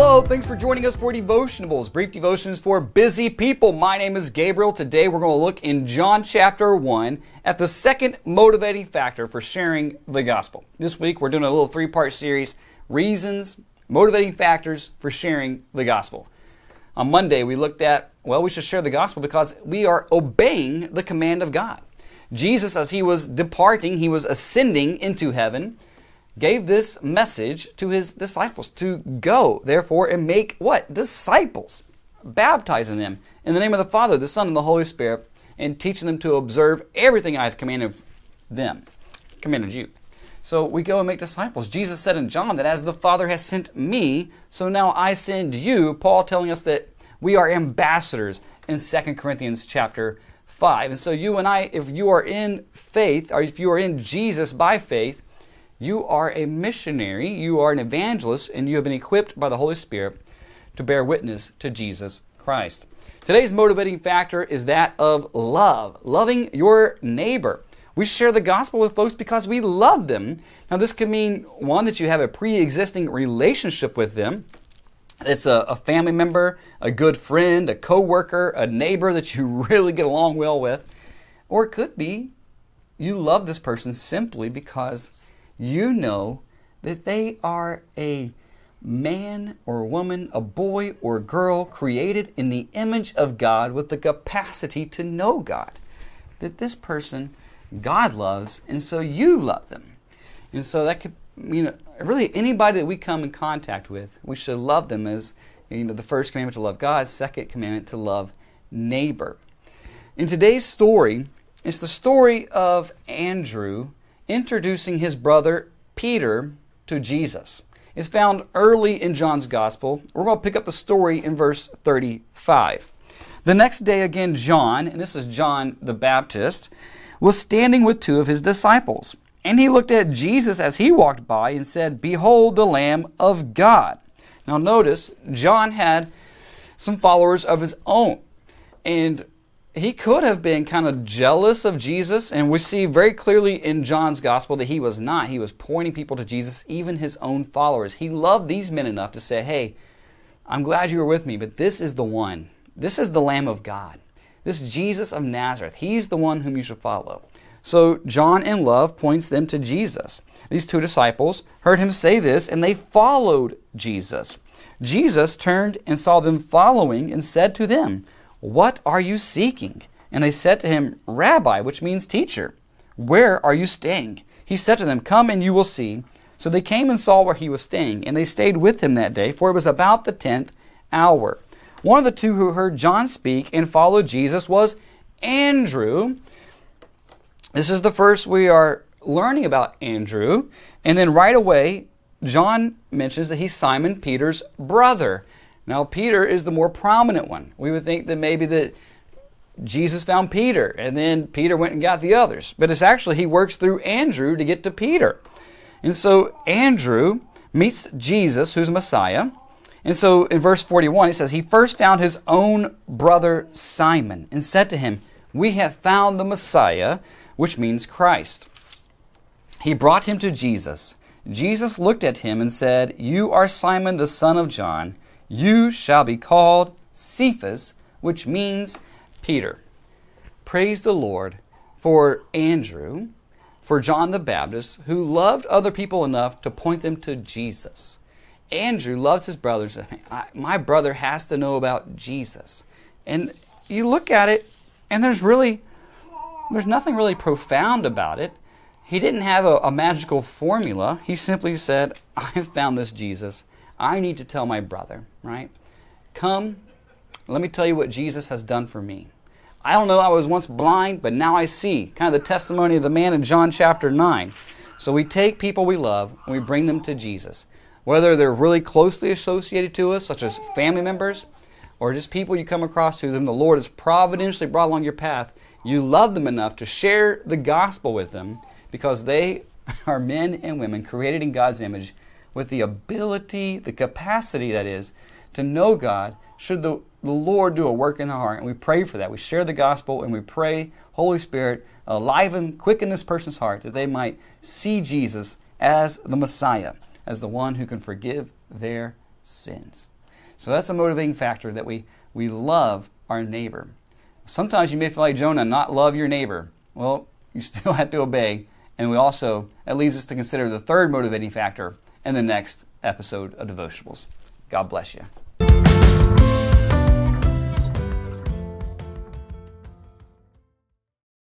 Hello, thanks for joining us for Devotionables, brief devotions for busy people. My name is Gabriel. Today we're going to look in John chapter 1 at the second motivating factor for sharing the gospel. This week we're doing a little three part series Reasons, Motivating Factors for Sharing the Gospel. On Monday we looked at, well, we should share the gospel because we are obeying the command of God. Jesus, as he was departing, he was ascending into heaven gave this message to his disciples to go, therefore, and make what? Disciples, baptizing them in the name of the Father, the Son, and the Holy Spirit, and teaching them to observe everything I have commanded them, commanded you. So we go and make disciples. Jesus said in John that as the Father has sent me, so now I send you. Paul telling us that we are ambassadors in 2 Corinthians chapter 5. And so you and I, if you are in faith, or if you are in Jesus by faith, you are a missionary, you are an evangelist, and you have been equipped by the Holy Spirit to bear witness to Jesus Christ. Today's motivating factor is that of love, loving your neighbor. We share the gospel with folks because we love them. Now, this could mean one, that you have a pre existing relationship with them. It's a, a, family member, a good friend, a coworker, a neighbor that you really get along well with. Or it could be you love this person simply because you know that they are a man or woman, a boy or girl created in the image of God with the capacity to know God. That this person God loves, and so you love them. And so that could you know really anybody that we come in contact with, we should love them as you know the first commandment to love God, second commandment to love neighbor. In today's story, it's the story of Andrew introducing his brother Peter to Jesus. is found early in John's Gospel. We're going to pick up the story in verse 35. The next day, again, John, and this is John the Baptist, was standing with two of his disciples. And he looked at Jesus as he walked by and said, Behold the Lamb of God. Now, notice, John had some followers of his own. And he could have been kind of jealous of Jesus, and we see very clearly in John's gospel that he was not. He was pointing people to Jesus, even his own followers. He loved these men enough to say, Hey, I'm glad you were with me, but this is the one. This is the Lamb of God. This Jesus of Nazareth. He's the one whom you should follow. So John, in love, points them to Jesus. These two disciples heard him say this, and they followed Jesus. Jesus turned and saw them following and said to them, what are you seeking? And they said to him, Rabbi, which means teacher, where are you staying? He said to them, Come and you will see. So they came and saw where he was staying, and they stayed with him that day, for it was about the tenth hour. One of the two who heard John speak and followed Jesus was Andrew. This is the first we are learning about Andrew. And then right away, John mentions that he's Simon Peter's brother. Now, Peter is the more prominent one. We would think that maybe that Jesus found Peter and then Peter went and got the others. But it's actually he works through Andrew to get to Peter. And so Andrew meets Jesus, who's Messiah. And so in verse 41, he says, He first found his own brother Simon and said to him, We have found the Messiah, which means Christ. He brought him to Jesus. Jesus looked at him and said, You are Simon the son of John. You shall be called Cephas, which means Peter. Praise the Lord for Andrew, for John the Baptist, who loved other people enough to point them to Jesus. Andrew loves his brothers. My brother has to know about Jesus. And you look at it, and there's really, there's nothing really profound about it. He didn't have a, a magical formula. He simply said, I've found this Jesus. I need to tell my brother, right? Come, let me tell you what Jesus has done for me. I don't know, I was once blind, but now I see. Kind of the testimony of the man in John chapter 9. So we take people we love and we bring them to Jesus. Whether they're really closely associated to us, such as family members, or just people you come across to them the Lord has providentially brought along your path, you love them enough to share the gospel with them because they are men and women created in God's image with the ability, the capacity that is, to know God should the, the Lord do a work in the heart. And we pray for that. We share the gospel and we pray, Holy Spirit, alive and quicken this person's heart that they might see Jesus as the Messiah, as the one who can forgive their sins. So that's a motivating factor that we, we love our neighbor. Sometimes you may feel like Jonah, not love your neighbor. Well, you still have to obey. And we also, that leads us to consider the third motivating factor in the next episode of Devotionables. God bless you.